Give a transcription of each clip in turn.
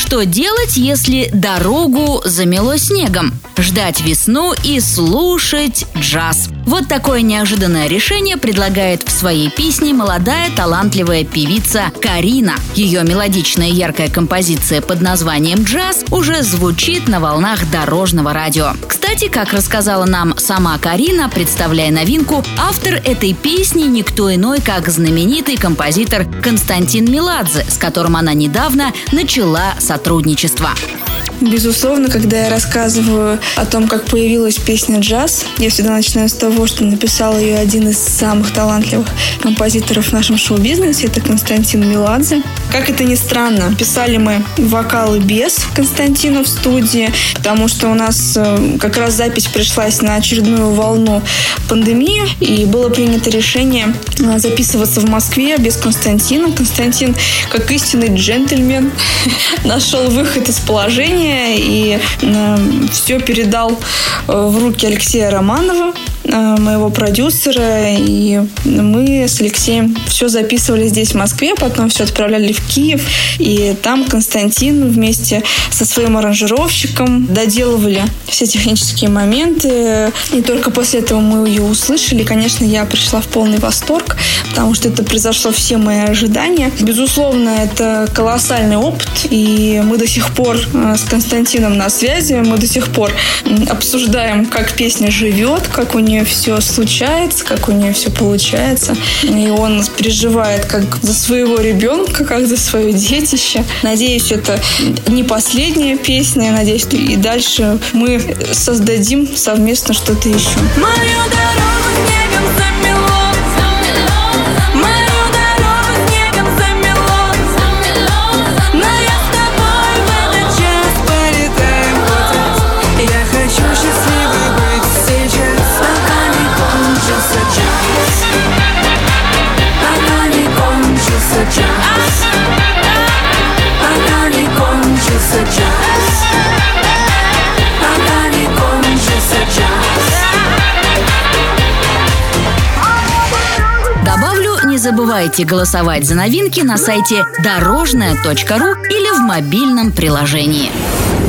Что делать, если дорогу замело снегом? Ждать весну и слушать джаз. Вот такое неожиданное решение предлагает в своей песне молодая талантливая певица Карина. Ее мелодичная яркая композиция под названием «Джаз» уже звучит на волнах дорожного радио. Кстати, как рассказала нам сама Карина, представляя новинку, автор этой песни никто иной, как знаменитый композитор Константин Меладзе, с которым она недавно начала сотрудничество. Безусловно, когда я рассказываю о том, как появилась песня «Джаз», я всегда начинаю с того, что написал ее один из самых талантливых композиторов в нашем шоу-бизнесе, это Константин Меладзе. Как это ни странно, писали мы вокалы без Константина в студии, потому что у нас э, как раз запись пришлась на очередную волну пандемии, и было принято решение э, записываться в Москве без Константина. Константин, как истинный джентльмен, нашел выход из положения, и э, все передал э, в руки Алексея Романова, моего продюсера, и мы с Алексеем все записывали здесь, в Москве, потом все отправляли в Киев, и там Константин вместе со своим аранжировщиком доделывали все технические моменты, и только после этого мы ее услышали. Конечно, я пришла в полный восторг, потому что это произошло все мои ожидания. Безусловно, это колоссальный опыт, и мы до сих пор с Константином на связи. Мы до сих пор обсуждаем, как песня живет, как у нее все случается, как у нее все получается. И он переживает как за своего ребенка, как за свое детище. Надеюсь, это не последняя песня. Надеюсь, и дальше мы создадим совместно что-то еще. Мою дорогу снегом замело забывайте голосовать за новинки на сайте дорожная.ру или в мобильном приложении.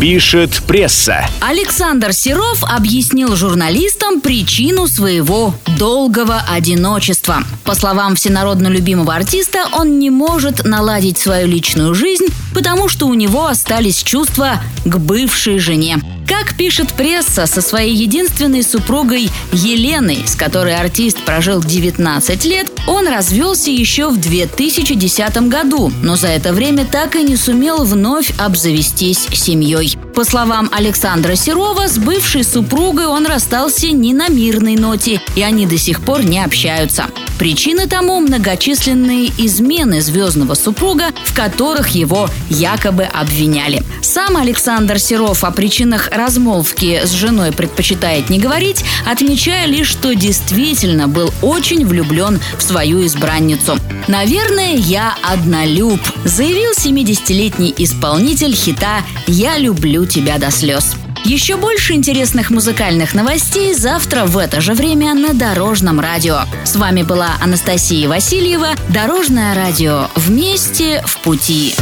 Пишет пресса. Александр Серов объяснил журналистам причину своего долгого одиночества. По словам всенародно любимого артиста, он не может наладить свою личную жизнь, потому что у него остались чувства к бывшей жене. Как пишет пресса, со своей единственной супругой Еленой, с которой артист прожил 19 лет, он развелся еще в 2010 году, но за это время так и не сумел вновь обзавестись семьей. По словам Александра Серова, с бывшей супругой он расстался не на мирной ноте, и они до сих пор не общаются. Причины тому многочисленные измены звездного супруга, в которых его якобы обвиняли. Сам Александр Серов о причинах размолвки с женой предпочитает не говорить, отмечая лишь, что действительно был очень влюблен в свою избранницу. «Наверное, я однолюб», заявил 70-летний исполнитель хита «Я люблю тебя до слез». Еще больше интересных музыкальных новостей завтра в это же время на Дорожном радио. С вами была Анастасия Васильева. Дорожное радио. Вместе в пути.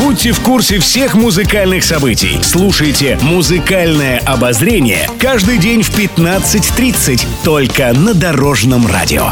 Будьте в курсе всех музыкальных событий. Слушайте «Музыкальное обозрение» каждый день в 15.30 только на Дорожном радио.